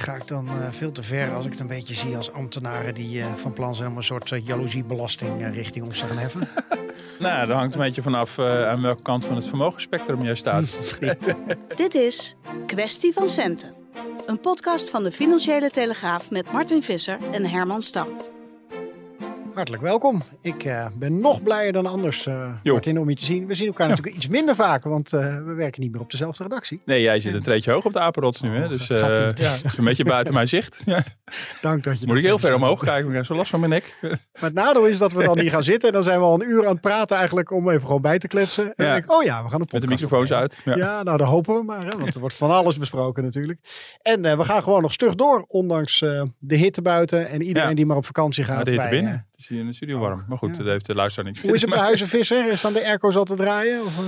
Ga ik dan uh, veel te ver als ik het een beetje zie als ambtenaren die uh, van plan zijn om een soort uh, jaloeziebelasting richting ons te gaan heffen? nou, dat hangt een beetje vanaf aan welke kant van het vermogensspectrum jij staat. Dit is Kwestie van Centen. Een podcast van de Financiële Telegraaf met Martin Visser en Herman Stam. Hartelijk welkom. Ik uh, ben nog blijer dan anders, uh, Martin, om je te zien. We zien elkaar natuurlijk iets minder vaak, want uh, we werken niet meer op dezelfde redactie. Nee, jij zit een treetje hoog op de apenrots nu, hè? Dus ja, is een beetje buiten mijn zicht. Ja. Dank dat je Moet ik heel ver omhoog kijken, ik heb zo last van mijn nek. Maar het nadeel is dat we dan hier gaan zitten. Dan zijn we al een uur aan het praten eigenlijk om even gewoon bij te kletsen. En dan denk ik, oh ja, we gaan het Met de microfoons uit. Ja. ja. nou, dat hopen we maar, hè, want er wordt van alles besproken natuurlijk. En we gaan gewoon nog stug door, ondanks de hitte buiten en iedereen die maar op vakantie gaat. de hitte binnen. Is hier in de studio warm. Maar goed, dat heeft de luisteraar niks Hoe is het bij Huizen Visser? Is dan de airco's al te draaien? Of?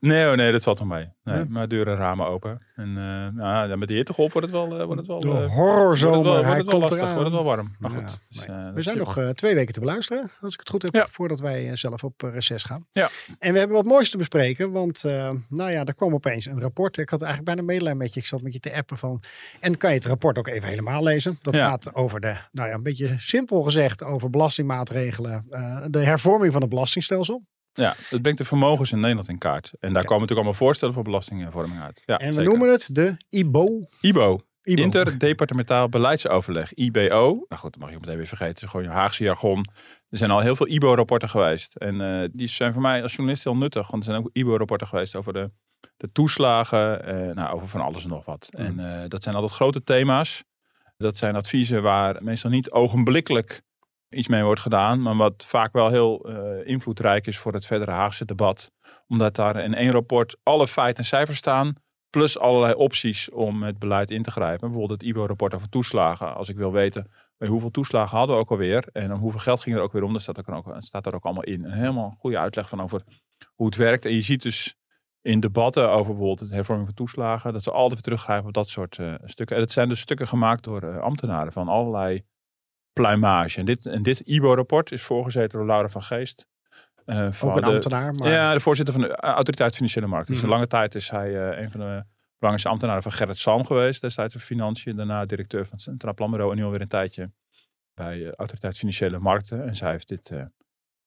Nee, oh nee, dat valt nog mee. Nee, Maar deuren en ramen open. En uh, nou, ja, met de hittegolf wordt het wel, uh, wordt het wel, de horrorzomer, wordt het wel, hij wordt het wel lastig, wordt het wel warm. Maar goed. Dus, uh, we zijn nog twee weken te beluisteren, als ik het goed heb, ja. voordat wij zelf op reces gaan. Ja. En we hebben wat moois te bespreken, want nou ja, er kwam opeens een rapport. Ik had eigenlijk bijna medelijden met je. Ik zat met je te appen van, en kan je het rapport ook even helemaal lezen? Dat ja. gaat over de, nou ja, een beetje simpel gezegd, over belastingmaatregelen, de hervorming van het belastingstelsel. Ja, het brengt de vermogens in Nederland in kaart. En daar komen natuurlijk allemaal voorstellen voor belastingvorming uit. Ja, en we zeker. noemen het de IBO. IBO. IBO. Interdepartementaal Beleidsoverleg, IBO. Nou goed, dat mag je meteen weer vergeten. Het is gewoon je Haagse jargon. Er zijn al heel veel IBO-rapporten geweest. En uh, die zijn voor mij als journalist heel nuttig. Want er zijn ook IBO-rapporten geweest over de, de toeslagen. Uh, nou, over van alles en nog wat. Mm. En uh, dat zijn altijd grote thema's. Dat zijn adviezen waar meestal niet ogenblikkelijk iets mee wordt gedaan, maar wat vaak wel heel uh, invloedrijk is voor het verdere Haagse debat. Omdat daar in één rapport alle feiten en cijfers staan, plus allerlei opties om het beleid in te grijpen. Bijvoorbeeld het IBO-rapport over toeslagen. Als ik wil weten hoeveel toeslagen hadden we ook alweer en om hoeveel geld ging er ook weer om, dan staat er ook, staat ook allemaal in. Een helemaal goede uitleg van over hoe het werkt. En je ziet dus in debatten over bijvoorbeeld het hervorming van toeslagen, dat ze altijd weer teruggrijpen op dat soort uh, stukken. En het zijn dus stukken gemaakt door ambtenaren van allerlei pluimage. En dit, en dit IBO-rapport is voorgezeten door Laura van Geest. Uh, Ook een ambtenaar? Maar... Ja, de voorzitter van de Autoriteit Financiële Markt. Dus mm -hmm. lange tijd is hij uh, een van de belangrijkste ambtenaren van Gerrit Salm geweest. Destijds de Financiën. Daarna directeur van het Centraal Planbureau. En nu alweer een tijdje bij uh, Autoriteit Financiële Markten. En zij heeft dit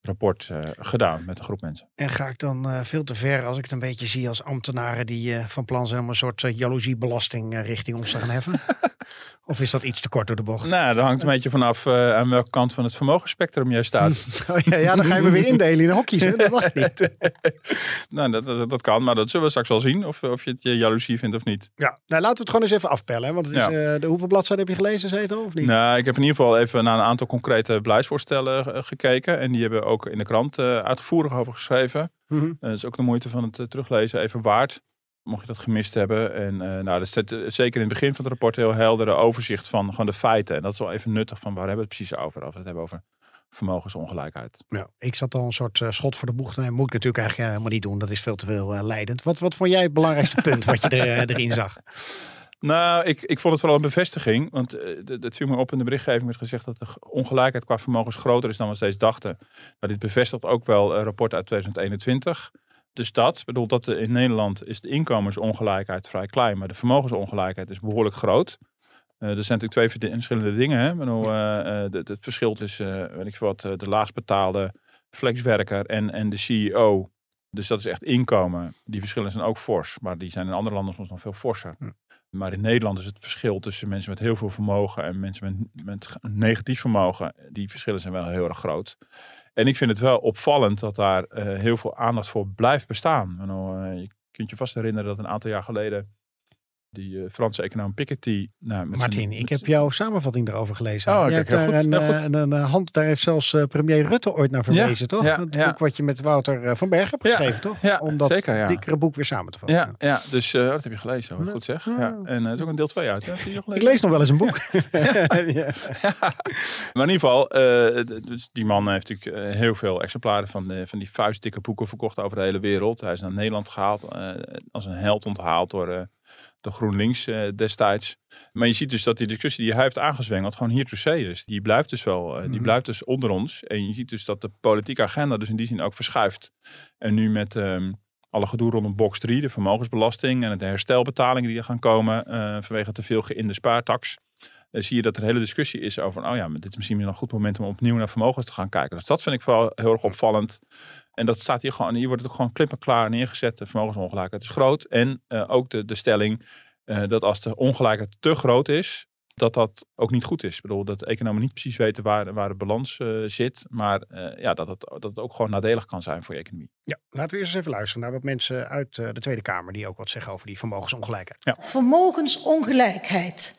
rapport gedaan met een groep mensen. En ga ik dan veel te ver als ik het een beetje zie als ambtenaren die van plan zijn om een soort jaloeziebelasting richting ons te gaan heffen? Of is dat iets te kort door de bocht? Nou, dat hangt een beetje vanaf uh, aan welke kant van het vermogensspectrum jij staat. oh, ja, ja, dan ga je me weer indelen in hokjes. Hè? Dat mag niet. nou, dat, dat, dat, kan, maar dat zullen we straks wel zien. Of, of je het je jaloezie vindt of niet. Ja, nou laten we het gewoon eens even afpellen. Hè? Want het is, ja. uh, de, hoeveel bladzijden heb je gelezen, Zetel, of niet? Nou, ik heb in ieder geval even naar een aantal concrete beleidsvoorstellen uh, gekeken. En die hebben ook in de krant uitgevoerig over geschreven. Mm -hmm. dat is ook de moeite van het teruglezen even waard mocht je dat gemist hebben. En uh, nou, dat zet zeker in het begin van het rapport heel heldere overzicht van gewoon de feiten. En dat is wel even nuttig van waar hebben we het precies over. Als we het hebben over vermogensongelijkheid. Ja, ik zat al een soort uh, schot voor de boeg. Nee, moet ik natuurlijk eigenlijk helemaal niet doen. Dat is veel te veel leidend. Wat, wat vond jij het belangrijkste punt wat je er, erin zag? Nou, ik, ik vond het vooral een bevestiging. Want het viel me op in de berichtgeving werd gezegd dat de ongelijkheid qua vermogens groter is dan we steeds dachten. Maar dit bevestigt ook wel een rapport uit 2021 de stad. bedoel, dat in Nederland is de inkomensongelijkheid vrij klein, maar de vermogensongelijkheid is behoorlijk groot. Uh, er zijn natuurlijk twee verschillende dingen. Hè? Bedoel, uh, uh, het verschil tussen, weet ik wat, de laagstbetaalde flexwerker en, en de CEO. Dus dat is echt inkomen. Die verschillen zijn ook fors, maar die zijn in andere landen soms nog veel forser. Hm. Maar in Nederland is het verschil tussen mensen met heel veel vermogen en mensen met, met negatief vermogen, die verschillen zijn wel heel erg groot. En ik vind het wel opvallend dat daar uh, heel veel aandacht voor blijft bestaan. Uh, je kunt je vast herinneren dat een aantal jaar geleden die uh, Franse econoom Piketty. Nou, Martin, zijn, ik heb jouw samenvatting erover gelezen. Oh, kijk, daar goed, een, heel eh, goed. een, een hand, daar heeft zelfs eh, premier Rutte ooit naar verwezen, toch? ja, het ja. boek wat je met Wouter eh, van Berg hebt Ja, geschreven, toch? ja, Om dat zeker, ja. dikkere boek weer samen te vatten. Ja, ja, dus eh, dat heb je gelezen, hoor. Ja. goed zeg. Ja. Ja. En eh, er is ook een deel 2 uit. Hè? Ik lees nog wel eens een boek. ja. Maar in ieder geval, eh, dus die man heeft natuurlijk eh, heel veel exemplaren van, de, van die vuistdikke boeken verkocht over de hele wereld. Hij is naar Nederland gehaald, eh, als een held onthaald door eh, de GroenLinks eh, destijds. Maar je ziet dus dat die discussie die hij heeft aangezwengeld gewoon hier to say is. Die blijft dus wel, eh, die Mhm. blijft dus onder ons. En je ziet dus dat de politieke agenda dus in die zin ook verschuift. En nu met ehm, alle gedoe rondom box 3, de vermogensbelasting en de herstelbetalingen die er gaan komen eh, vanwege te veel geïnde spaartax. Zie je dat er een hele discussie is over, oh ja, maar dit is misschien weer een goed moment om opnieuw naar vermogens te gaan kijken. Dus dat vind ik vooral heel erg opvallend. En dat staat hier gewoon, hier wordt het ook gewoon klip en klaar neergezet. De vermogensongelijkheid is groot. En eh, ook de, de stelling eh, dat als de ongelijkheid te groot is, dat dat ook niet goed is. Ik bedoel, dat de economen niet precies weten waar, waar de balans eh, zit. Maar eh, ja, dat het, dat het ook gewoon nadelig kan zijn voor je economie. Ja, laten we eerst eens even luisteren naar wat mensen uit de Tweede Kamer die ook wat zeggen over die vermogensongelijkheid. Vermogensongelijkheid.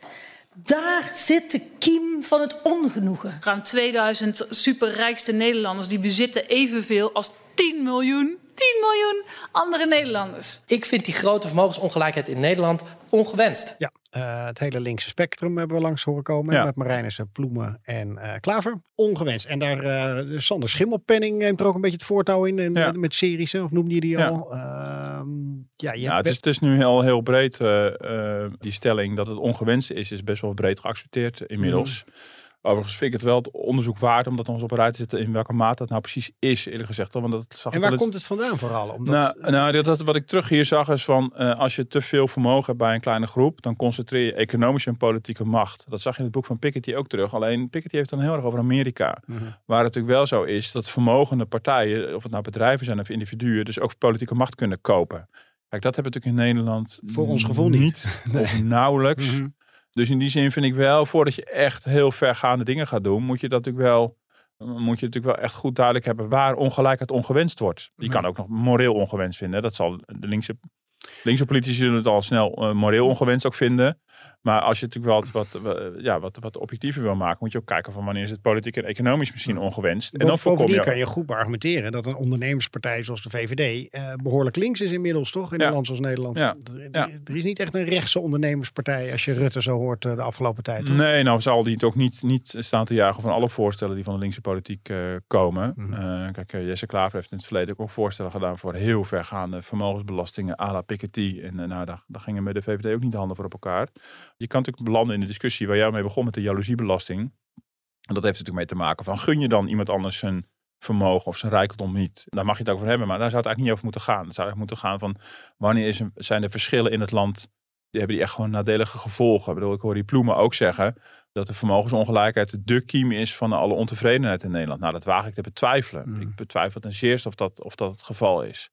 Daar zit de kiem van het ongenoegen. Ruim 2000 superrijkste Nederlanders die bezitten evenveel als 10 miljoen, 10 miljoen andere Nederlanders. Ik vind die grote vermogensongelijkheid in Nederland ongewenst. Ja, eh, het hele linkse spectrum hebben we langs horen komen. Ja. Met Marijnissen, Ploemen en eh, Klaver. Ongewenst. En daar, eh Sander Schimmelpenning neemt er ook een beetje het voortouw in. En, Ja. met, series, of noemde je die Ja. al? Ja, je hebt het is, het is nu heel, heel breed, eh, eh, die stelling dat het ongewenst is, is best wel breed geaccepteerd inmiddels. Overigens vind ik het wel het onderzoek waard om dat nog eens op een rij te zetten in welke mate dat nou precies is, eerlijk gezegd. Want dat zag En waar komt het vandaan vooral? Omdat, nou, nou dat, dat, wat ik terug hier zag is van eh, als je te veel vermogen hebt bij een kleine groep, dan concentreer je economische en politieke macht. Dat zag je in het boek van Piketty ook terug. Alleen Piketty heeft het dan heel erg over Amerika. Mhm. Waar het natuurlijk wel zo is dat vermogende partijen, of het nou bedrijven zijn of individuen, dus ook politieke macht kunnen kopen. Kijk, dat hebben we natuurlijk in Nederland Voor ons gevoel niet. of nauwelijks. Mhm. Dus in die zin vind ik wel, voordat je echt heel vergaande dingen gaat doen, moet je dat natuurlijk wel, moet je natuurlijk wel echt goed duidelijk hebben waar ongelijkheid ongewenst wordt. Je kan ook nog moreel ongewenst vinden. Dat zal de linkse, linkse politici zullen het al snel eh, moreel ongewenst ook vinden. Maar als je natuurlijk wel wat, wat, ja, wat, wat objectiever wil maken, moet je ook kijken van wanneer is het politiek en economisch misschien ongewenst. En dan voorkom je... kan je goed argumenteren dat een ondernemerspartij zoals de VVD eh, behoorlijk links is inmiddels, toch? In Ja. een land zoals Nederland. Ja. Er, Ja. er is niet echt een rechtse ondernemerspartij als je Rutte zo hoort eh, de afgelopen tijd. toch? Nee, nou zal die het ook niet, niet staan te jagen van alle voorstellen die van de linkse politiek eh, komen. Mhm. Eh, kijk, Jesse Klaver heeft in het verleden ook al voorstellen gedaan voor heel vergaande vermogensbelastingen à la Piketty. En nou, daar, daar gingen bij de VVD ook niet de handen voor op elkaar. Je kan natuurlijk belanden in de discussie waar jij mee begon met de jaloeziebelasting. En dat heeft natuurlijk mee te maken van gun je dan iemand anders zijn vermogen of zijn rijkdom niet. Daar mag je het over hebben, maar daar zou het eigenlijk niet over moeten gaan. Het zou eigenlijk moeten gaan van wanneer is zijn er verschillen in het land die hebben die echt gewoon nadelige gevolgen. Ik bedoel, ik hoor die Ploemen ook zeggen dat de vermogensongelijkheid de kiem is van alle ontevredenheid in Nederland. Nou, dat waag ik te betwijfelen. Mm. Ik betwijfel ten zeerste of dat, of dat het geval is.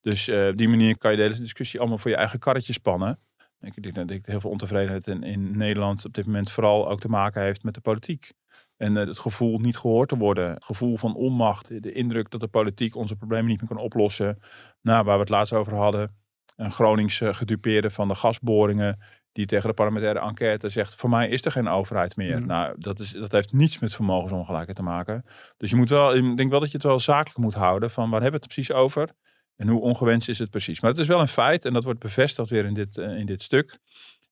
Dus eh, op die manier kan je deze discussie allemaal voor je eigen karretje spannen. Ik denk dat ik heel veel ontevredenheid in, in Nederland op dit moment vooral ook te maken heeft met de politiek. En eh, het gevoel niet gehoord te worden. Het gevoel van onmacht. De indruk dat de politiek onze problemen niet meer kan oplossen. Nou, waar we het laatst over hadden. Een Gronings eh, gedupeerde van de gasboringen. Die tegen de parlementaire enquête zegt. Voor mij is er geen overheid meer. Mhm. Nou, dat, is, dat heeft niets met vermogensongelijkheid te maken. Dus je moet wel, ik denk wel dat je het wel zakelijk moet houden. Van waar hebben we het precies over? En hoe ongewenst is het precies? Maar het is wel een feit. En dat wordt bevestigd weer in dit, eh, in dit stuk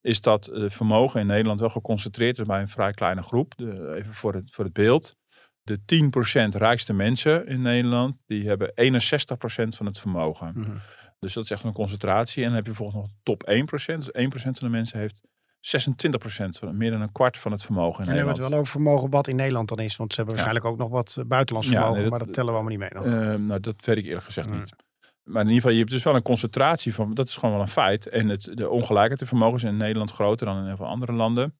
is dat eh, vermogen in Nederland wel geconcentreerd is bij een vrij kleine groep. De, even voor het, voor het beeld. De 10% rijkste mensen in Nederland, die hebben 61% van het vermogen. Mhm. Dus dat is echt een concentratie. En dan heb je volgens nog de top 1%. Dus 1% van de mensen heeft 26%, van, meer dan een kwart van het vermogen in En dan hebben we het wel over vermogen wat in Nederland dan is. Want ze hebben Ja. waarschijnlijk ook nog wat buitenlands Ja, vermogen. nee, dat- maar dat tellen we allemaal niet mee. Ehm, nou, dat weet ik eerlijk gezegd Nee. niet. Maar in ieder geval, je hebt dus wel een concentratie van, dat is gewoon wel een feit. En het, de ongelijkheid in vermogen is in Nederland groter dan in heel veel andere landen.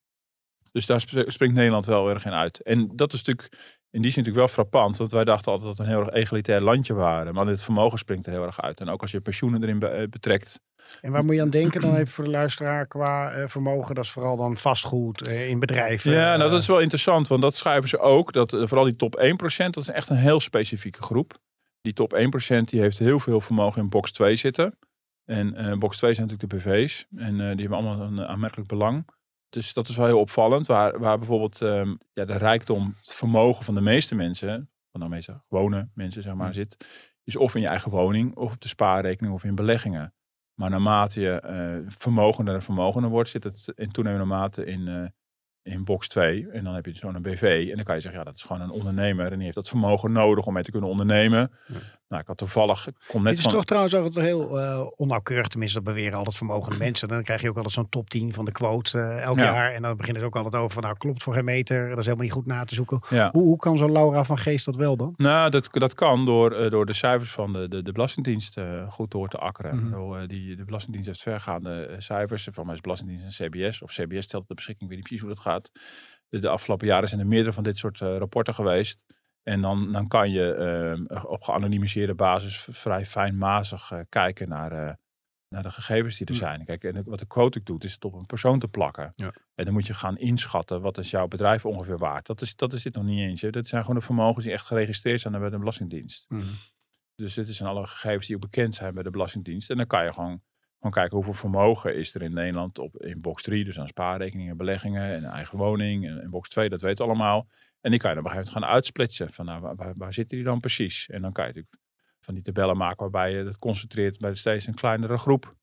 Dus daar sp- springt Nederland wel erg in uit. En dat is natuurlijk in die zin natuurlijk wel frappant. Want wij dachten altijd dat we een heel erg egalitair landje waren. Maar het vermogen springt er heel erg uit. En ook als je pensioenen erin be- eh, betrekt. En waar moet je aan denken dan even voor de luisteraar qua eh, vermogen? Dat is vooral dan vastgoed eh, in bedrijven. Ja, nou dat is wel interessant. Want dat schrijven ze ook. Dat vooral die top 1%, dat is echt een heel specifieke groep. Die top 1% die heeft heel veel vermogen in box 2 zitten. En eh, box 2 zijn natuurlijk de BV's. En eh, die hebben allemaal een aanmerkelijk belang. Dus dat is wel heel opvallend. Waar, waar bijvoorbeeld ehm, ja, de rijkdom, het vermogen van de meeste mensen, van de meeste gewone mensen zeg maar, zit, is of in je eigen woning, of op de spaarrekening, of in beleggingen. Maar naarmate je uh, vermogender en vermogender wordt, zit het in toenemende mate in, in box 2. En dan heb je zo'n BV. En dan kan je zeggen, ja, dat is gewoon een ondernemer. En die heeft dat vermogen nodig om mee te kunnen ondernemen. Nou, ik had toevallig, ik kom net Het is toch trouwens ook heel uh, onnauwkeurig, tenminste dat beweren altijd vermogende mensen. Dan krijg je ook altijd zo'n top 10 van de quote uh, elk jaar. En dan begint het ook altijd over van, nou klopt voor geen meter. Dat is helemaal niet goed na te zoeken. Ja. Hoe, hoe kan zo'n Laura van Geest dat wel dan? Nou, dat, dat kan door, uh, door de cijfers van de, de, de Belastingdienst goed door te akkeren. Mm -hmm. die, de Belastingdienst heeft vergaande cijfers. Van mij is Belastingdienst en CBS. Of CBS stelt de beschikking, ik weet niet precies hoe dat gaat. De, de afgelopen jaren zijn er meerdere van dit soort rapporten geweest. En dan, dan kan je uh, op geanonimiseerde basis vrij fijnmazig uh, kijken naar, uh, naar de gegevens die er zijn. Kijk, en wat de quote doet, is het op een persoon te plakken. Ja. En dan moet je gaan inschatten, wat is jouw bedrijf ongeveer waard. Dat is, dat is dit nog niet eens. Hè. Dat zijn gewoon de vermogens die echt geregistreerd zijn bij de Belastingdienst. Mm. Dus dit zijn alle gegevens die ook bekend zijn bij de Belastingdienst. En dan kan je gewoon, gewoon kijken hoeveel vermogen is er in Nederland op, in box 3. Dus aan spaarrekeningen, beleggingen en eigen woning. En in box 2, dat weten we allemaal. En die kan je dan op een gegeven moment gaan uitsplitsen. Van nou, waar, waar, zitten die dan precies? En dan kan je natuurlijk van die tabellen maken waarbij je het concentreert bij steeds een kleinere groep.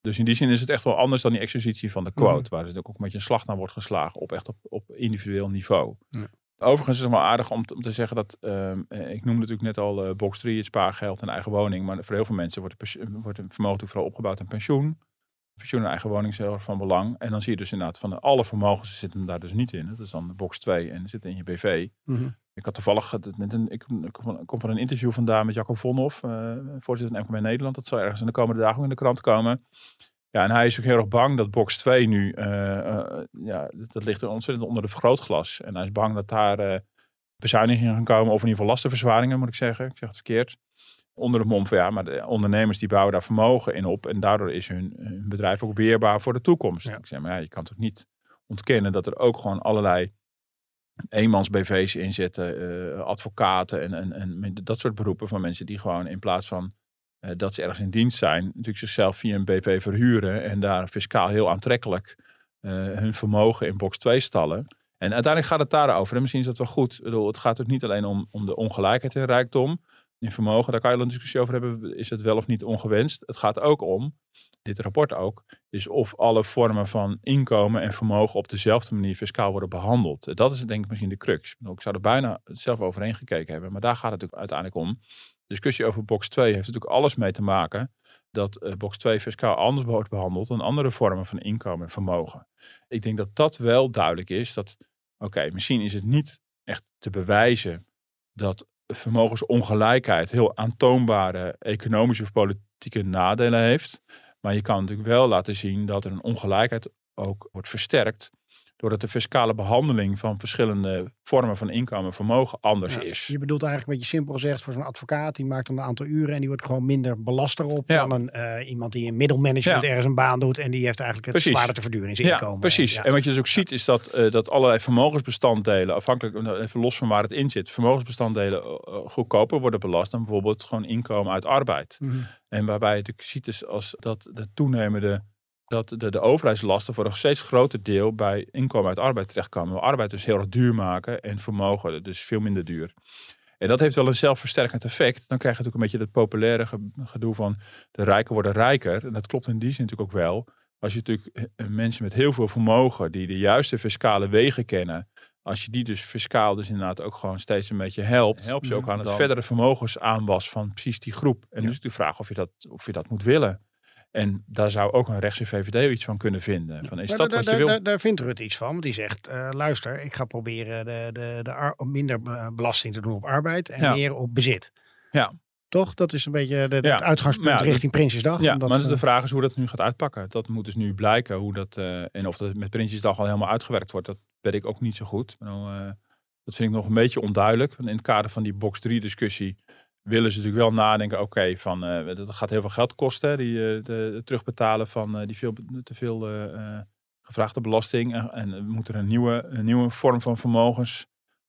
Dus in die zin is het echt wel anders dan die exercitie van de quote. Mm. Waar het ook een beetje een slag naar wordt geslagen op echt op, op individueel niveau. Ja. Overigens is het wel aardig om te, om te zeggen dat, um, ik noemde natuurlijk net al uh, box 3, het spaargeld en eigen woning. Maar voor heel veel mensen wordt, het, wordt een vermogen vooral opgebouwd aan pensioen. Pensioen en eigen woning is heel erg van belang. En dan zie je dus inderdaad van alle vermogens zitten daar dus niet in. Dat is dan box 2 en zit in je BV. Mm -hmm. Ik had toevallig, een, ik kom van een interview vandaan met Jacco Vonhoff, uh, voorzitter van MKB Nederland. Dat zal ergens in de komende dagen in de krant komen. Ja, en hij is ook heel erg bang dat box 2 nu, uh, uh, ja, dat ligt er ontzettend onder de vergrootglas. En hij is bang dat daar bezuinigingen gaan komen, of in ieder geval lastenverzwaringen moet ik zeggen. Ik zeg het verkeerd onder de mom van ja, maar de ondernemers die bouwen daar vermogen in op. En daardoor is hun, hun bedrijf ook weerbaar voor de toekomst. Ja. Ik zeg maar ja, je kan toch niet ontkennen dat er ook gewoon allerlei eenmans BV's in zitten, uh, advocaten en, en, en dat soort beroepen van mensen die gewoon in plaats van uh, dat ze ergens in dienst zijn, natuurlijk zichzelf via een BV verhuren en daar fiscaal heel aantrekkelijk uh, hun vermogen in box 2 stallen. En uiteindelijk gaat het daarover. En misschien is dat wel goed. Bedoel, het gaat ook niet alleen om, om de ongelijkheid in rijkdom in vermogen, daar kan je een discussie over hebben, is het wel of niet ongewenst. Het gaat ook om, dit rapport ook, is of alle vormen van inkomen en vermogen op dezelfde manier fiscaal worden behandeld. Dat is denk ik misschien de crux. Ik zou er bijna zelf overheen gekeken hebben, maar daar gaat het natuurlijk uiteindelijk om. De discussie over box 2 heeft natuurlijk alles mee te maken dat uh, box 2 fiscaal anders wordt behandeld dan andere vormen van inkomen en vermogen. Ik denk dat dat wel duidelijk is, dat oké, misschien is het niet echt te bewijzen dat vermogensongelijkheid heel aantoonbare economische of politieke nadelen heeft. Maar je kan natuurlijk wel laten zien dat er een ongelijkheid ook wordt versterkt. Doordat de fiscale behandeling van verschillende vormen van inkomen en vermogen anders ja, is. Je bedoelt eigenlijk een beetje simpel gezegd voor zo'n advocaat. Die maakt dan een aantal uren en die wordt gewoon minder belast erop. Ja. Dan een, uh, iemand die in middelmanagement ja. ergens een baan doet. En die heeft eigenlijk het precies. zwaarder te verduren in zijn inkomen. Precies. En wat je dus ook ziet is dat, uh, dat allerlei vermogensbestanddelen, afhankelijk even los van waar het in zit, vermogensbestanddelen uh, goedkoper worden belast dan bijvoorbeeld gewoon inkomen uit arbeid. Mm -hmm. En waarbij je natuurlijk ziet is als dat de toenemende dat de, de overheidslasten voor een steeds groter deel bij inkomen uit arbeid terechtkomen. We arbeid dus heel erg duur maken en vermogen dus veel minder duur. En dat heeft wel een zelfversterkend effect. Dan krijg je natuurlijk een beetje het populaire gedoe van de rijken worden rijker. En dat klopt in die zin natuurlijk ook wel. Als je natuurlijk mensen met heel veel vermogen, die de juiste fiscale wegen kennen, als je die dus fiscaal dus inderdaad ook gewoon steeds een beetje helpt, help je ook aan het Dan- verdere vermogensaanwas van precies die groep. En Ja. dus de vraag of je, dat, of je dat moet willen. En daar zou ook een rechtse VVD iets van kunnen vinden. Van, is Maar dat daar, wat je wil? Daar, daar vindt Rutte iets van. Want die zegt, eh, luister, ik ga proberen de, de, de minder eh, belasting te doen op arbeid en Ja. meer op bezit. Ja. Toch? Dat is een beetje de, de- Ja. het uitgangspunt Maar ja, richting Prinsjesdag. Ja, omdat, maar dus de eh, vraag is hoe dat nu gaat uitpakken. Dat moet dus nu blijken hoe dat, en of dat met Prinsjesdag al helemaal uitgewerkt wordt. Dat weet ik ook niet zo goed. Nou, eh, dat vind ik nog een beetje onduidelijk. In het kader van die box 3 discussie willen ze natuurlijk wel nadenken. Oké, van eh, dat gaat heel veel geld kosten. Die eh, de, terugbetalen van eh, die veel, te veel gevraagde belasting. En, en we moeten een nieuwe, een nieuwe vorm van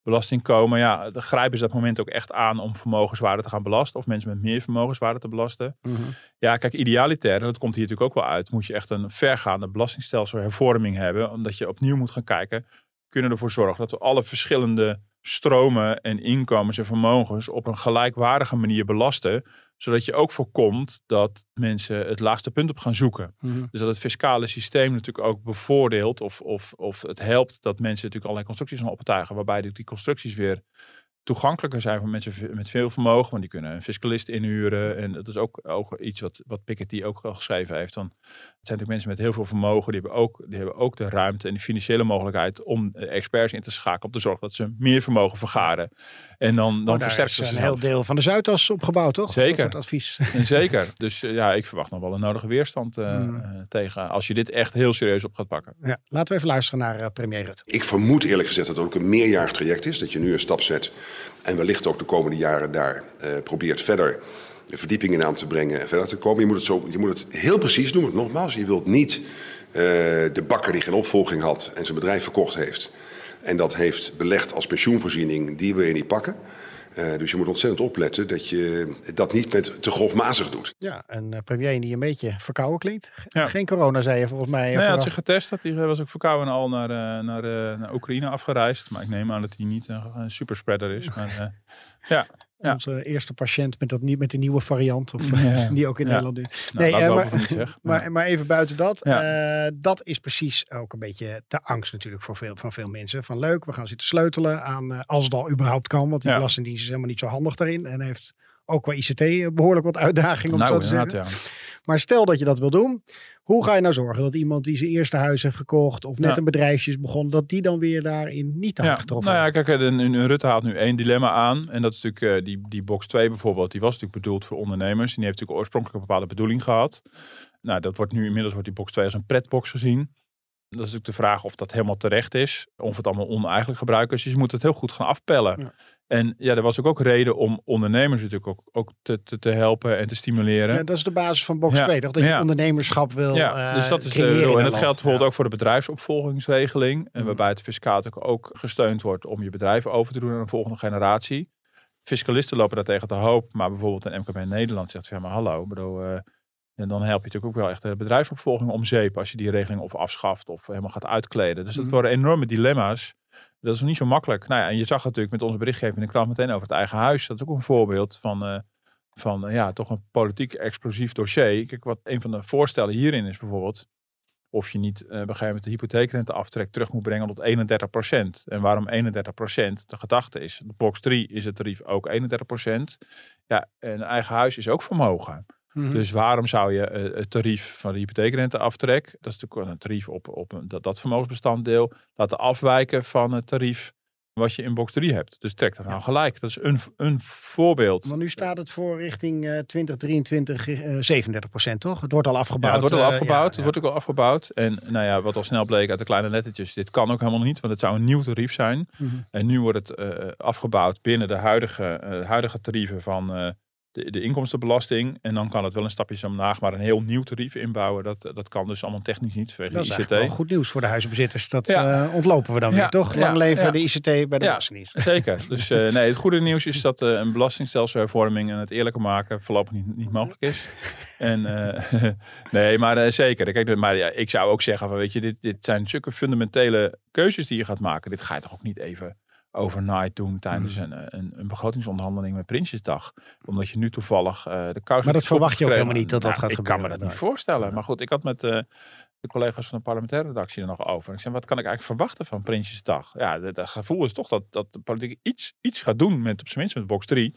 belasting komen, ja, grijpen ze dat moment ook echt aan om vermogenswaarde te gaan belasten. Of mensen met meer vermogenswaarde te belasten. Mhm. Ja, kijk, idealitair, en dat komt hier natuurlijk ook wel uit, moet je echt een vergaande belastingstelsel hebben. Omdat je opnieuw moet gaan kijken, kunnen ervoor zorgen dat we alle verschillende stromen en inkomens en vermogens op een gelijkwaardige manier belasten. Zodat je ook voorkomt dat mensen het laagste punt op gaan zoeken. Mhm. Dus dat het fiscale systeem natuurlijk ook bevoordeelt of, of, of het helpt dat mensen natuurlijk allerlei constructies gaan optuigen. Waarbij die die constructies weer toegankelijker zijn voor mensen met veel vermogen. Want die kunnen een fiscalist inhuren. En dat is ook, ook iets wat, wat Piketty ook al geschreven heeft. Dan, het zijn natuurlijk mensen met heel veel vermogen. Die hebben, ook, die hebben ook de ruimte en de financiële mogelijkheid om experts in te schakelen. Om te zorgen dat ze meer vermogen vergaren. En dan, dan versterken is ze een heel deel van de Zuidas opgebouwd, toch? Zeker. Dat advies. Zeker. Dus eh, ja, ik verwacht nog wel een nodige weerstand eh, Mm. eh, tegen. Als je dit echt heel serieus op gaat pakken. Ja, laten we even luisteren naar premier Rutte. Ik vermoed eerlijk gezegd dat het ook een meerjarig traject is. Dat je nu een stap zet en wellicht ook de komende jaren daar eh, probeert verder de verdiepingen aan te brengen en verder te komen. Je moet het, zo, je moet het heel precies noemen, nogmaals. Je wilt niet eh, de bakker die geen opvolging had en zijn bedrijf verkocht heeft. En dat heeft belegd als pensioenvoorziening, die wil je niet pakken. Eh, dus je moet ontzettend opletten dat je dat niet met te grofmazig doet. Ja, een eh, premier die een beetje verkouden klinkt. Ja. Geen corona, zei je volgens mij. eh, Nee, hij had zich getest. Dat hij was ook verkouden en al naar, eh, naar, eh, naar Oekraïne afgereisd. Maar ik neem aan dat hij niet een, een superspreader is. Maar, eh, ja, ja. Onze eerste patiënt met, dat, niet met die nieuwe variant. Of, Ja. die ook in Ja. Nederland nu. nou, laten eh, maar-. Maar, maar even buiten dat. Eh, dat is precies ook een beetje de angst natuurlijk voor veel, van veel mensen. Van leuk, we gaan zitten sleutelen aan, eh, als het al überhaupt kan. Want die. Belastingdienst is helemaal niet zo handig daarin. En heeft ook qua ICT eh, behoorlijk wat uitdagingen om nou, zo te zeggen. inderdaad, ja. Maar stel dat je dat wil doen. Hoe ga je nou zorgen dat iemand die zijn eerste huis heeft gekocht of net Ja. een bedrijfje is begonnen, dat die dan weer daarin niet Ja, aangetroffen nou ja, kijk, een, een Rutte haalt nu één dilemma aan. En dat is natuurlijk eh, die, die box 2 bijvoorbeeld. Die was natuurlijk bedoeld voor ondernemers. En die heeft natuurlijk oorspronkelijk een bepaalde bedoeling gehad. Nou, dat wordt nu inmiddels wordt die box 2 als een pretbox gezien. Dat is natuurlijk de vraag of dat helemaal terecht is. Of het allemaal oneigenlijk gebruikt is. Dus je moet het heel goed gaan afpellen. Ja. En ja, er was ook, ook reden om ondernemers natuurlijk ook, ook te, te, te helpen en te stimuleren. Ja, dat is de basis van box Ja. 2, toch? Dat je ondernemerschap wil Ja, eh, dus dat is de rol. in En dat geldt bijvoorbeeld ook voor de bedrijfsopvolgingsregeling. En Mhm. waarbij het fiscaal natuurlijk ook gesteund wordt om je bedrijf over te doen aan een volgende generatie. Fiscalisten lopen daar tegen te hoop. Maar bijvoorbeeld een MKB in Nederland zegt van ja, maar hallo. Bedoel, eh, en dan help je natuurlijk ook wel echt de bedrijfsopvolging om zeep. Als je die regeling of afschaft of helemaal gaat uitkleden. Dus dat Mhm. worden enorme dilemma's. Dat is niet zo makkelijk. Nou ja, en je zag natuurlijk met onze berichtgeving in de krant meteen over het eigen huis. Dat is ook een voorbeeld van, eh, van ja, toch een politiek explosief dossier. Kijk, wat een van de voorstellen hierin is bijvoorbeeld. Of je niet eh, op een gegeven moment de hypotheekrenteaftrek terug moet brengen tot 31%. En waarom 31%? De gedachte is, de box 3 is het tarief ook 31%. Ja, een eigen huis is ook vermogen. Mhm. Dus waarom zou je eh, het tarief van de hypotheekrenteaftrek, dat is natuurlijk een tarief op, op een, dat, dat vermogensbestanddeel, laten afwijken van het tarief wat je in box 3 hebt. Dus trek dat nou gelijk. Dat is een, een voorbeeld. Want nu staat het voor richting eh 2023 eh 37 procent, toch? Het wordt al afgebouwd. Ja, het wordt al eh, afgebouwd. ja, Het wordt ook al afgebouwd. En nou ja, wat al snel bleek uit de kleine lettertjes, dit kan ook helemaal niet, want het zou een nieuw tarief zijn. Mhm. En nu wordt het eh, afgebouwd binnen de huidige, huidige tarieven van de, de inkomstenbelasting. En dan kan het wel een stapje omlaag, maar een heel nieuw tarief inbouwen, dat, dat kan dus allemaal technisch niet vanwege Dat is de ICT. eigenlijk wel goed nieuws voor de huisbezitters. Dat Ja. eh, ontlopen we dan Ja, weer, toch? Lang leven ja. de ICT bij de. Belastingdienst. Zeker. Dus eh, nee, het goede nieuws is dat eh, een belastingstelselshervorming en het eerlijker maken voorlopig niet, niet mogelijk is. En nee, maar zeker. Kijk, maar ja, ik zou ook zeggen van, weet je, dit, dit zijn zulke fundamentele keuzes die je gaat maken. Dit ga je toch ook niet even overnight doen tijdens een, eh, een, een begrotingsonderhandeling met Prinsjesdag. Omdat je nu toevallig eh, de kous Maar dat verwacht je ook helemaal niet dat dat Nou, gaat ik gebeuren. kan me dat niet voorstellen. Maar goed, ik had met eh, de collega's van de parlementaire redactie er nog over. Ik zei, wat kan ik eigenlijk verwachten van Prinsjesdag? Ja, het gevoel is toch dat, dat de politiek iets, iets gaat doen met op zijn minst met box 3.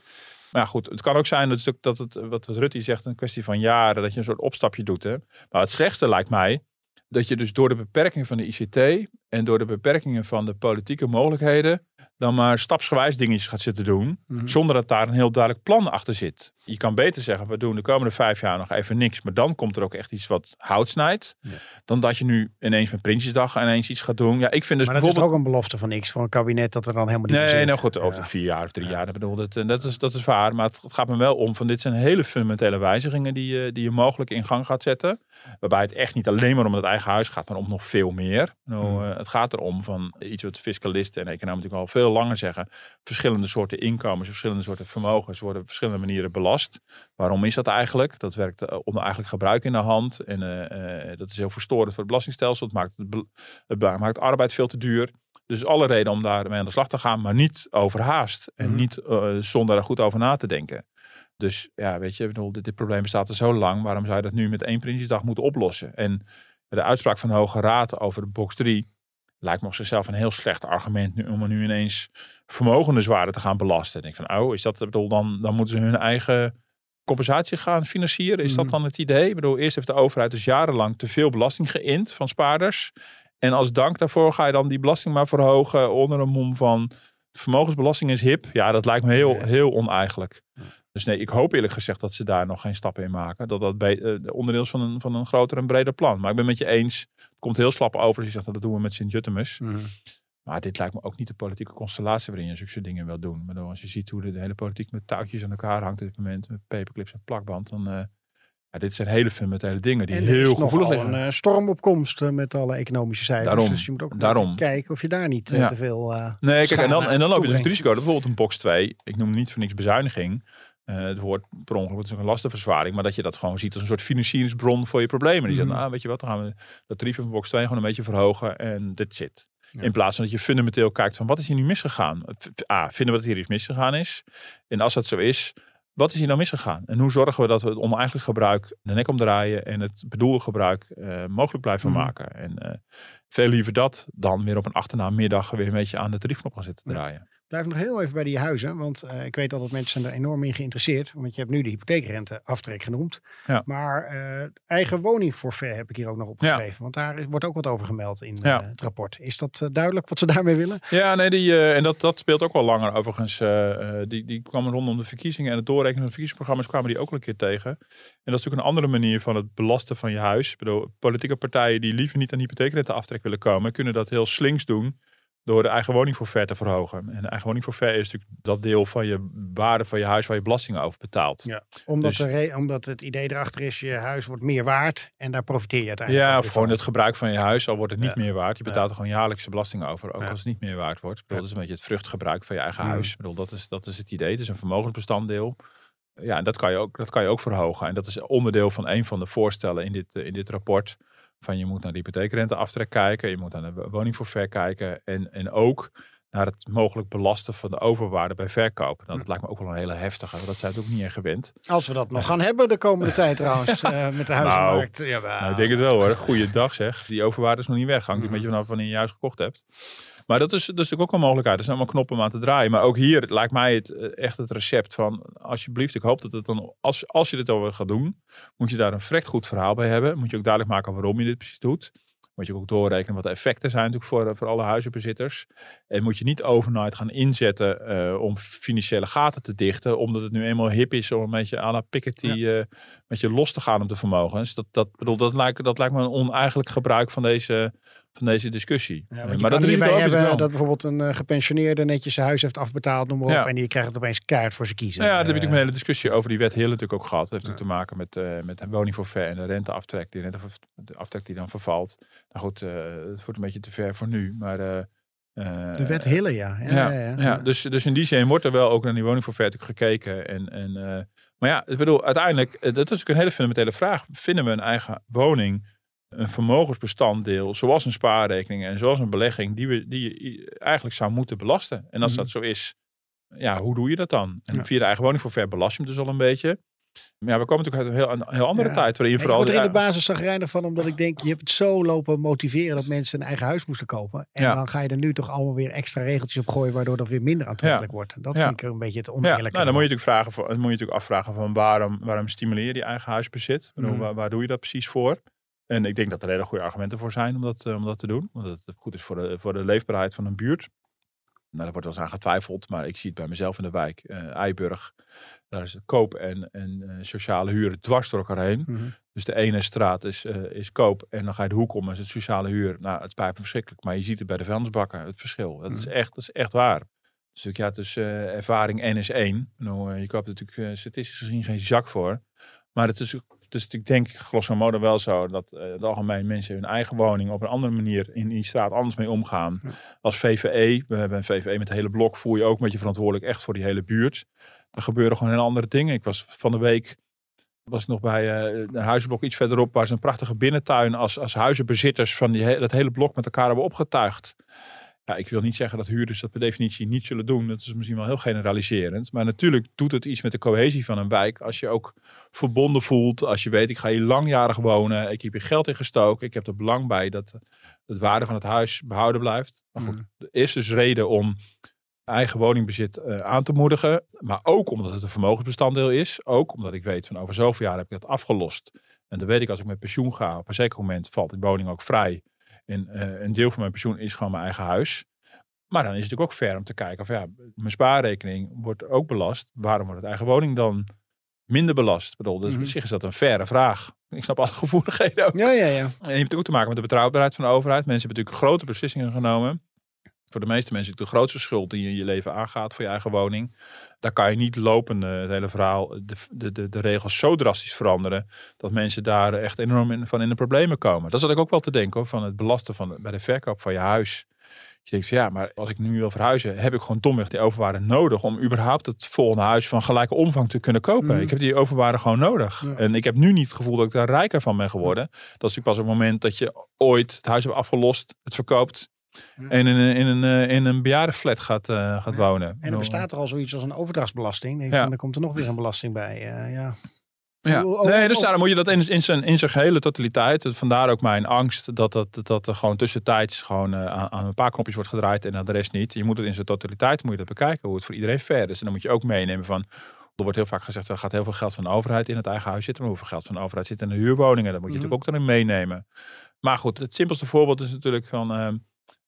Maar ja, goed, het kan ook zijn dat, het, dat het, wat, wat Rutte zegt, een kwestie van jaren, dat je een soort opstapje doet. Hè? Maar het slechtste lijkt mij dat je dus door de beperking van de ICT en door de beperkingen van de politieke mogelijkheden dan maar stapsgewijs dingetjes gaat zitten doen, Mhm. zonder dat daar een heel duidelijk plan achter zit. Je kan beter zeggen, we doen de komende vijf jaar nog even niks. Maar dan komt er ook echt iets wat hout snijdt. Dan dat je nu ineens met Prinsjesdag ineens iets gaat doen. Ja, ik vind dus maar dat is bijvoorbeeld... ook een belofte van niks voor een kabinet dat er dan helemaal niet Nee, meer zit. nou goed, over vier jaar of drie jaar. Bedoel, dat, eh, dat, is, dat is waar. Maar het, het gaat me wel om van dit zijn hele fundamentele wijzigingen die, je- die je mogelijk in gang gaat zetten. Waarbij het echt niet alleen maar om het eigen huis gaat, maar om nog veel meer. Nou, eh, het gaat erom van iets wat fiscalisten en economen natuurlijk al veel langer zeggen. Verschillende soorten inkomens, verschillende soorten vermogens worden op verschillende manieren belast. Waarom is dat eigenlijk? Dat werkt eh, onder eigenlijk gebruik in de hand. En eh, eh, dat is heel verstorend voor het belastingstelsel. Het maakt, het, het maakt arbeid veel te duur. Dus alle reden om daarmee aan de slag te gaan, maar niet overhaast. En Mhm. niet zonder er goed over na te denken. Dus ja, weet je, ik bedoel, dit, dit probleem bestaat er zo lang. Waarom zou je dat nu met één Prinsjesdag moeten oplossen? En de uitspraak van de Hoge Raad over de box 3 lijkt me op zichzelf een heel slecht argument nu, om er nu ineens vermogende zwaarden te gaan belasten. En ik van, oh, is dat, bedoel, dan, dan moeten ze hun eigen compensatie gaan financieren. Is dat Mhm. dan het idee? Ik bedoel, eerst heeft de overheid dus jarenlang te veel belasting geïnd van spaarders. En als dank daarvoor ga je dan die belasting maar verhogen onder een mom van vermogensbelasting is hip. Ja, dat lijkt me heel, Ja. heel oneigenlijk. Dus nee, ik hoop eerlijk gezegd dat ze daar nog geen stappen in maken. Dat dat be- eh, onderdeel is van een, van een groter en breder plan. Maar ik ben met je eens. Komt heel slap over als je zegt dat dat doen we met Sint-Juttemus. Mhm. Maar dit lijkt me ook niet de politieke constellatie waarin je zulke dingen wil doen. Maar dan als je ziet hoe de, de hele politiek met touwtjes aan elkaar hangt op dit moment. Met paperclips en plakband. Dan, eh, ja, dit zijn hele fundamentele dingen die En er heel is gevoelig liggen. een eh, stormopkomst eh, met alle economische cijfers. Daarom, dus je moet ook daarom. kijken of je daar niet Ja. te veel Nee, kijk, en dan, en dan loop je dus het risico dat bijvoorbeeld een box 2, ik noem het niet voor niks bezuiniging, eh, het woord per ongeluk, is ook een lastenverzwaring, maar dat je dat gewoon ziet als een soort financieringsbron voor je problemen. Die Mhm. zeggen, nou weet je wat, dan gaan we dat tarief van box 2 gewoon een beetje verhogen en dit zit. Ja. In plaats van dat je fundamenteel kijkt van wat is hier nu misgegaan? A, vinden we dat hier iets misgegaan is? En als dat zo is, wat is hier nou misgegaan? En hoe zorgen we dat we het oneigenlijk gebruik de nek omdraaien en het bedoelde gebruik eh, mogelijk blijven Mhm. maken? En eh, veel liever dat dan weer op een achternaamiddag weer een beetje aan de tariefknop gaan zitten Ja. Blijf nog heel even bij die huizen, want eh, ik weet al dat mensen er enorm in geïnteresseerd. Want je hebt nu de hypotheekrenteaftrek genoemd. Ja. Maar eh, eigen woningforfait heb ik hier ook nog opgeschreven. Want daar wordt ook wat over gemeld in Ja. eh, het rapport. Is dat duidelijk wat ze daarmee willen? Ja, nee, die, en dat, dat speelt ook wel langer overigens. die, die kwamen rondom de verkiezingen en het doorrekenen van de verkiezingsprogramma's kwamen die ook al een keer tegen. En dat is natuurlijk een andere manier van het belasten van je huis. Ik bedoel, politieke partijen die liever niet aan hypotheekrenteaftrek willen komen, kunnen dat heel slinks doen door de eigen woningforfait te verhogen. En de eigen woningforfait is natuurlijk dat deel van je waarde van je huis waar je belastingen over betaalt. Ja. Omdat, Dus- re- omdat het idee erachter is, je huis wordt meer waard. En daar profiteer je uiteindelijk Ja, of gewoon van. het gebruik van je huis, al wordt het niet Ja. meer waard. Je Ja. betaalt er gewoon jaarlijkse belasting over, ook Ja. als het niet meer waard wordt. Ik bedoel, Ja. Dat is een beetje het vruchtgebruik van je eigen Mm. huis. Ik bedoel, dat, is, dat is het idee. Het is een vermogensbestanddeel. Ja, en dat kan, je ook, dat kan je ook verhogen. En dat is onderdeel van een van de voorstellen in dit, eh, in dit rapport. Van je moet naar de hypotheekrenteaftrek kijken, je moet naar de woningforfait kijken. En, en ook naar het mogelijk belasten van de overwaarde bij verkoop. Nou, dat lijkt me ook wel een hele heftige, want dat zijn het ook niet echt gewend. Als we dat nog gaan hebben de komende tijd trouwens. eh, met de huizenmarkt. ja, Nou, ik denk het wel hoor. Goeiedag zeg. Die overwaarde is nog niet weg. Hangt een Mhm. beetje vanaf wanneer je juist gekocht hebt. Maar dat is, dat is natuurlijk ook een mogelijkheid. Er zijn allemaal knoppen om aan te draaien. Maar ook hier lijkt mij het eh, echt het recept van... Alsjeblieft, ik hoop dat het dan... Als, als je dit over gaat doen, moet je daar een vrekt goed verhaal bij hebben. Moet je ook duidelijk maken waarom je dit precies doet. Moet je ook doorrekenen wat de effecten zijn natuurlijk voor, eh, voor alle huizenbezitters. En moet je niet overnight gaan inzetten eh, om financiële gaten te dichten. Omdat het nu eenmaal hip is om een beetje à la Piketty met je los te gaan op de vermogens. Dat, dat, bedoel, dat, lijkt, dat lijkt me een oneigenlijk gebruik van deze, van deze discussie. Ja, Eh, maar dat hierbij hebben dat bijvoorbeeld een eh, gepensioneerde netjes zijn huis heeft afbetaald, noem maar op. Ja. En die krijgt het opeens keihard voor ze kiezen. Nou ja, daar heb je Eh, natuurlijk een hele discussie over die wet heel natuurlijk ook gehad. Dat heeft natuurlijk te maken met, eh met het woningforfait en de renteaftrek. Die de aftrek die dan vervalt. Nou goed, eh, het wordt een beetje te ver voor nu. Maar de wet Hille, ja. Ja, Ja, ja, Dus, dus in die zin wordt er wel ook naar die woningforfait gekeken. En, en, maar ja, ik bedoel, uiteindelijk, dat is natuurlijk een hele fundamentele vraag. Vinden we een eigen woning een vermogensbestanddeel, zoals een spaarrekening en zoals een belegging, die, we, die je eigenlijk zou moeten belasten? En als Mhm. dat zo is, ja, hoe doe je dat dan? En Ja. via de eigen woningforfait belast je hem dus al een beetje. Maar ja, we komen natuurlijk uit een heel, een heel andere Ja. tijd, waarin je Ja, ik vooral... word er in de basis zagrijnig van, omdat ik denk, je hebt het zo lopen motiveren dat mensen een eigen huis moesten kopen. En Ja. dan ga je er nu toch allemaal weer extra regeltjes op gooien, waardoor dat weer minder aantrekkelijk wordt. Dat vind ik een beetje het Ja, oneerlijke. nou, dan moet je natuurlijk, vragen, dan moet je natuurlijk afvragen van waarom, waarom stimuleer je die eigen huisbezit? Mhm. waar, waar doe je dat precies voor? En ik denk dat er hele goede argumenten voor zijn om dat, eh, om dat te doen. Want het goed is voor de, voor de leefbaarheid van een buurt. Nou, daar wordt wel eens aan getwijfeld, maar ik zie het bij mezelf in de wijk. Uh, Eiburg, daar is koop en, en uh, sociale huren dwars door elkaar heen. Mhm. Dus de ene straat is, uh, is koop en dan ga je de hoek om en is het sociale huur. Nou, het spijt me verschrikkelijk, maar je ziet het bij de vuilnisbakken, het verschil. Dat, is, Mhm. echt, dat is echt waar. Dus ja, uh, ervaring en is één. Nou, je koopt natuurlijk statistisch gezien geen zak voor. Maar het is, is ik denk grosso modo wel zo dat uh, het algemeen mensen hun eigen woning op een andere manier in die straat anders mee omgaan. Ja. Als VVE, we hebben een VVE met het hele blok, voel je ook met je verantwoordelijk echt voor die hele buurt. Er gebeuren gewoon hele andere dingen. Ik was van de week was ik nog bij uh, een huizenblok iets verderop, waar ze een prachtige binnentuin als, als huizenbezitters van die, dat hele blok met elkaar hebben opgetuigd. Ja, ik wil niet zeggen dat huurders dat per definitie niet zullen doen. Dat is misschien wel heel generaliserend. Maar natuurlijk doet het iets met de cohesie van een wijk. Als je ook verbonden voelt. Als je weet, ik ga hier langjarig wonen. Ik heb hier geld in gestoken. Ik heb er belang bij dat het waarde van het huis behouden blijft. Maar goed, Mm. er is dus reden om eigen woningbezit uh, aan te moedigen. Maar ook omdat het een vermogensbestanddeel is. Ook omdat ik weet van over zoveel jaar heb ik dat afgelost. En dan weet ik als ik met pensioen ga. Op een zeker moment valt die woning ook vrij. En uh, een deel van mijn pensioen is gewoon mijn eigen huis. Maar dan is het natuurlijk ook fair om te kijken of ja, mijn spaarrekening wordt ook belast. Waarom wordt het eigen woning dan minder belast? Ik bedoel, dus Mhm. op zich is dat een faire vraag. Ik snap alle gevoeligheden ook. Ja, ja, ja. En je hebt ook te maken met de betrouwbaarheid van de overheid. Mensen hebben natuurlijk grote beslissingen genomen. Voor de meeste mensen is het de grootste schuld die je in je leven aangaat voor je eigen woning. Daar kan je niet lopen, uh, het hele verhaal, de, de, de, de regels zo drastisch veranderen. Dat mensen daar echt enorm in, van in de problemen komen. Dat zat ik ook wel te denken hoor, van het belasten van, bij de verkoop van je huis. Je denkt van ja, maar als ik nu wil verhuizen, heb ik gewoon domweg die overwaarde nodig om überhaupt het volgende huis van gelijke omvang te kunnen kopen. Mhm. Ik heb die overwaarde gewoon nodig. Ja. En ik heb nu niet het gevoel dat ik daar rijker van ben geworden. Dat is natuurlijk pas op het moment dat je ooit het huis hebt afgelost, het verkoopt Ja. en in een, in een, eh, in een bejaardenflat gaat, eh, gaat Ja. wonen. En er bestaat er al zoiets als een overdrachtsbelasting. Denk Ja. ja. van, er komt er nog weer een belasting bij. eh, ja. Ja. Nee, dus daarom moet je dat in, in, zijn, in zijn gehele totaliteit. Vandaar ook mijn angst dat, dat, dat er gewoon tussentijds gewoon aan, aan een paar knopjes wordt gedraaid en aan de rest niet. Je moet het in zijn totaliteit moet je dat bekijken, hoe het voor iedereen fair is. En dan moet je ook meenemen van, er wordt heel vaak gezegd, er gaat heel veel geld van de overheid in het eigen huis zitten. Maar hoeveel geld van de overheid zit in de huurwoningen? Dat moet je Mhm. natuurlijk ook daarin meenemen. Maar goed, het simpelste voorbeeld is natuurlijk van ehm,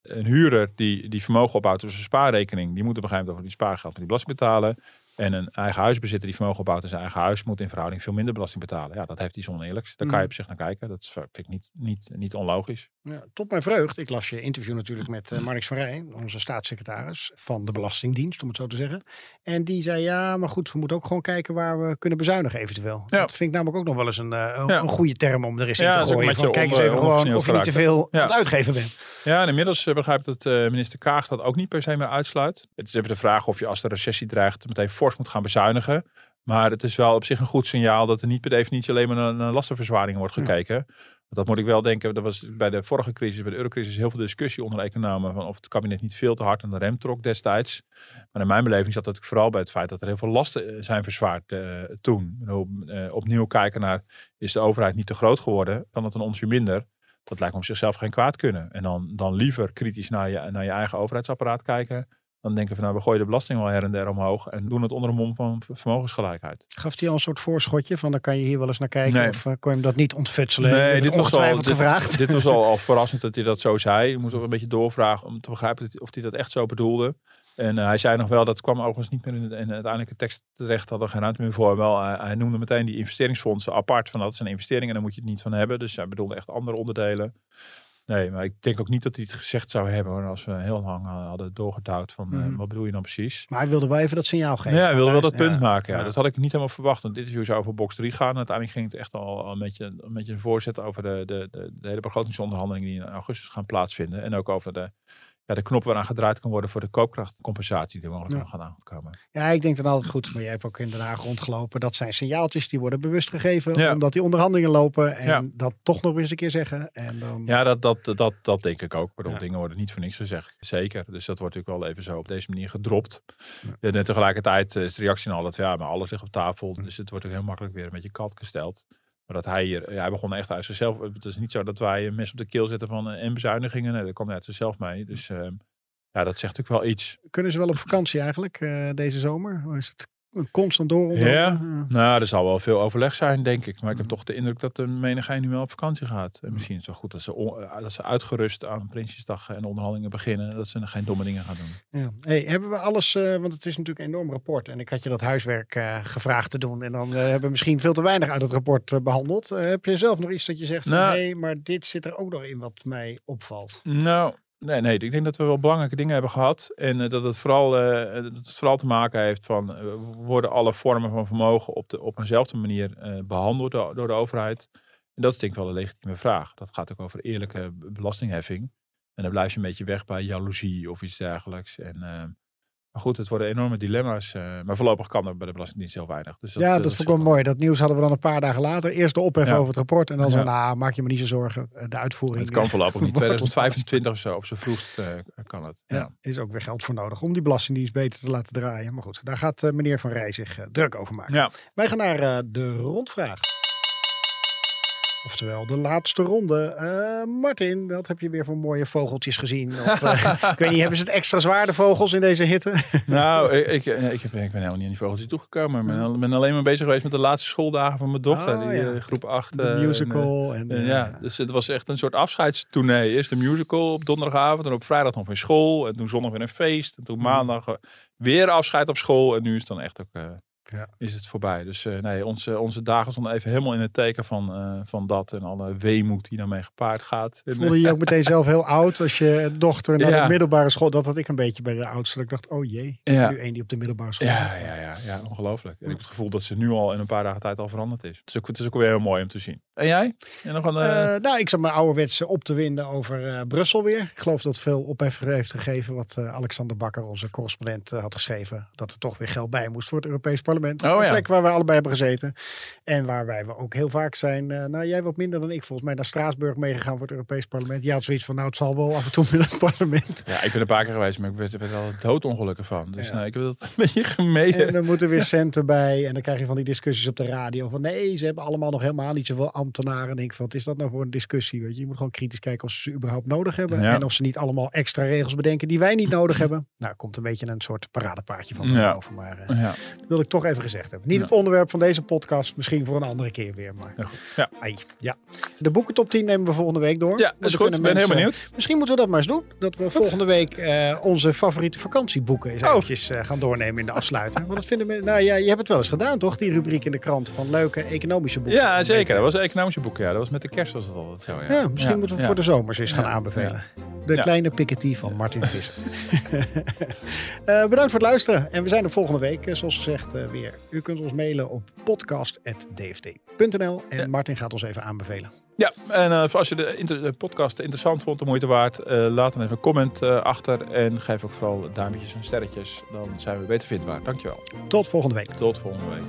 een huurder die, die vermogen opbouwt door zijn spaarrekening. Die moet op een gegeven moment over die spaargeld met die belasting betalen. En een eigen huisbezitter die vermogen opbouwt in zijn eigen huis moet in verhouding veel minder belasting betalen. Ja, dat heeft iets oneerlijks. Daar kan je Mhm. op zich naar kijken. Dat is- vind ik niet, niet, niet onlogisch. Ja, tot mijn vreugd. Ik las je interview natuurlijk met uh, Marnix van Rij, onze staatssecretaris van de Belastingdienst, om het zo te zeggen. En die zei, ja, maar goed, we moeten ook gewoon kijken waar we kunnen bezuinigen eventueel. Ja. Dat vind ik namelijk ook nog wel eens een, uh, een, Ja. een goede term om er eens in te gooien. Van, kijk eens even gewoon of je niet te veel aan het uitgeven bent. Ja, en inmiddels eh, begrijp ik dat eh, minister Kaag dat ook niet per se meer uitsluit. Het is even de vraag of je als de recessie dreigt meteen fors moet gaan bezuinigen. Maar het is wel op zich een goed signaal dat er niet per definitie alleen maar naar, naar lastenverzwaringen wordt gekeken. Dat moet ik wel denken. Er was bij de vorige crisis, bij de eurocrisis, heel veel discussie onder de economen. Van of het kabinet niet veel te hard aan de rem trok destijds. Maar in mijn beleving zat dat vooral bij het feit dat er heel veel lasten eh, zijn verzwaard eh, toen. Eh, opnieuw kijken naar, is de overheid niet te groot geworden? Kan het een onsje minder? Dat lijkt me op zichzelf geen kwaad kunnen. En dan, dan liever kritisch naar je, naar je eigen overheidsapparaat kijken. Dan denken van nou, we gooien de belasting wel her en der omhoog. En doen het onder een mom van vermogensgelijkheid. Gaf hij al een soort voorschotje van, dan kan je hier wel eens naar kijken. Nee. Of uh, kon je hem dat niet ontfutselen? Nee, dit was, al, dit, dit was al, al verrassend dat hij dat zo zei. Je moest ook een beetje doorvragen om te begrijpen of hij dat echt zo bedoelde. En eh, hij zei nog wel, dat kwam overigens niet meer in de, in de uiteindelijke tekst terecht, hadden er geen ruimte meer voor. Wel, hij- hij noemde meteen die investeringsfondsen apart, van dat zijn investeringen, en daar moet je het niet van hebben. Dus hij bedoelde echt andere onderdelen. Nee, maar ik denk ook niet dat hij het gezegd zou hebben, hoor, als we heel lang eh, hadden doorgedouwd van, eh, Mhm. wat bedoel je dan precies? Maar hij wilde wel even dat signaal geven. Ja, hij wilde wel dat punt ja, maken. Ja. ja. Dat had ik niet helemaal verwacht. Want dit interview zou over box 3 gaan. En uiteindelijk ging het echt al, al een, beetje, een beetje een voorzet over de, de, de, de hele begrotingsonderhandelingen die in augustus gaan plaatsvinden. En ook over de, ja, de knop waaraan gedraaid kan worden voor de koopkrachtcompensatie die mogelijk Ja. nog gaat aankomen. Ja, ik denk dan altijd goed. Maar jij hebt ook in Den Haag rondgelopen. Dat zijn signaaltjes die worden bewust gegeven. Ja. Omdat die onderhandelingen lopen. En Ja. dat toch nog eens een keer zeggen. En dan, Ja, dat, dat, dat, dat denk ik ook. Bedoel, dingen worden niet voor niks gezegd. Zeker. Dus dat wordt natuurlijk wel even zo op deze manier gedropt. Ja. En tegelijkertijd is de reactie al dat ja, maar alles ligt op tafel. Dus het wordt ook heel makkelijk weer een beetje kalt gesteld. Maar dat hij hier, ja, hij begon echt uit zichzelf. Het is niet zo dat wij een mes op de keel zetten van eh, en bezuinigingen. Nee, dat kwam hij uit zichzelf mee. Dus ehm, ja, dat zegt natuurlijk wel iets. Kunnen ze wel op vakantie eigenlijk eh, deze zomer? Hoe is het? Constant door. Ja, nou, er zal wel veel overleg zijn, denk ik. Maar ik heb toch de indruk dat de menigeen nu wel op vakantie gaat. En misschien is het wel goed dat ze, eh, dat ze uitgerust aan Prinsjesdag en onderhandelingen beginnen. Dat ze geen domme dingen gaan doen. Ja. Hey, hebben we alles, eh, want het is natuurlijk een enorm rapport. En ik had je dat huiswerk eh, gevraagd te doen. En dan hebben we misschien veel te weinig uit het rapport eh, behandeld. Eh, heb je zelf nog iets dat je zegt, Nou- nee, maar dit zit er ook nog in wat mij opvalt? Nou, nee, nee. Ik denk dat we wel belangrijke dingen hebben gehad. En eh, dat, het vooral, eh, dat het vooral te maken heeft van... eh, worden alle vormen van vermogen op, de, op eenzelfde manier eh, behandeld door, door de overheid? En dat is denk ik wel een legitieme vraag. Dat gaat ook over eerlijke belastingheffing. En dan blijf je een beetje weg bij jaloezie of iets dergelijks. En, eh, maar goed, het worden enorme dilemma's. eh, maar voorlopig kan er bij de Belastingdienst heel weinig. Dus ja, dat, is vond ik wel mooi. Dat nieuws hadden we dan een paar dagen later. Eerst de ophef Ja. over het rapport. En dan zo, nou, maak je me niet zo zorgen. Eh, De uitvoering. Het kan eh, voorlopig niet. wordt- 2025 of zo, op zijn vroegst eh, kan het. Ja, Ja. is ook weer geld voor nodig om die belastingdienst beter te laten draaien. Maar goed, daar gaat eh, meneer Van Rij zich eh, druk over maken. Ja. Wij gaan naar eh, de rondvraag. Oftewel, de laatste ronde. Eh, Martin, wat heb je weer voor mooie vogeltjes gezien? Of, eh, ik weet niet, hebben ze het extra zwaarde vogels in deze hitte? Nou, ik, ik, ik, heb, ik ben helemaal niet aan die vogeltjes toegekomen. Ik ben, al- ben alleen maar bezig geweest met de laatste schooldagen van mijn dochter. Oh, die ja. eh, groep 8. De musical. En, En, eh, ja, dus het was echt een soort afscheidstournee. Eerst de musical op donderdagavond en op vrijdag nog weer school. En toen zondag weer een feest. En toen Mm. maandag eh, weer afscheid op school. En nu is het dan echt ook eh, Ja. is het voorbij. Dus eh, nee, onze, onze dagen stonden even helemaal in het teken van, eh, van dat. En alle weemoed die daarmee gepaard gaat. Voelde je je ook meteen zelf heel oud als je dochter naar Ja. de middelbare school... Dat had ik een beetje bij de oudste. Dat ik dacht, oh jee, Ja. nu één die op de middelbare school Ja, gaat. ja, ja, ja, ongelooflijk. En ik heb het gevoel dat ze nu al in een paar dagen tijd al veranderd is. Het is ook, het is ook weer heel mooi om te zien. En jij? En nog een, eh, nou, ik zat me ouderwets op te winden over Brussel weer. Ik geloof dat veel ophef heeft gegeven wat Alexander Bakker, onze correspondent, had geschreven. Dat er toch weer geld bij moest voor het Europees Parlement. Oh, een ja. plek waar we allebei hebben gezeten. En waar wij we ook heel vaak zijn, eh, nou jij wat minder dan ik, volgens mij naar Straatsburg meegegaan voor het Europees Parlement. Had zoiets van, nou het zal wel af en toe met het parlement. ja, ik ben een paar keer geweest, maar ik werd, werd wel doodongelukken van. Dus Ja. nee, ik heb dat een beetje gemeden. En dan moeten weer centen bij. En dan krijg je van die discussies op de radio. Van nee, ze hebben allemaal nog helemaal niet zoveel ambtenaren. En ik van, wat is dat nou voor een discussie? Weet je, je moet gewoon kritisch kijken of ze ze überhaupt nodig hebben. Ja. En of ze niet allemaal extra regels bedenken die wij niet nodig hebben. Nou, komt een beetje een soort paradepaardje van Ja. boven. Maar Ja, dat wil ik toch even gezegd hebben. Niet Ja. het onderwerp van deze podcast. Misschien voor een andere keer weer. Maar ja, ja. ai, ja. De boekentop 10 nemen we volgende week door. ja dat is goed. Ik ben heel mensen- benieuwd. Misschien moeten we dat maar eens doen. Dat we volgende week eh, onze favoriete vakantieboeken eens Oh. eventjes eh, gaan doornemen in de afsluiting. Want dat vinden we, nou ja, je hebt het wel eens gedaan toch? Die rubriek in de krant van leuke economische boeken. Ja, zeker. Dat was economische boek. Ja, dat was met de kerst was het altijd zo. Ja, Ja, misschien moeten we voor de zomers eens gaan aanbevelen. De kleine Piketty van Martin Visser. Eh, bedankt voor het luisteren. En we zijn er volgende week, zoals gezegd, eh, weer. U kunt ons mailen op podcast.dft.nl. En Ja. Martin gaat ons even aanbevelen. Ja, en eh, als je de, de podcast interessant vond, de moeite waard, eh, laat dan even een comment eh, achter. En geef ook vooral duimpjes en sterretjes. Dan zijn we beter vindbaar. Dankjewel. Tot volgende week. Tot volgende week.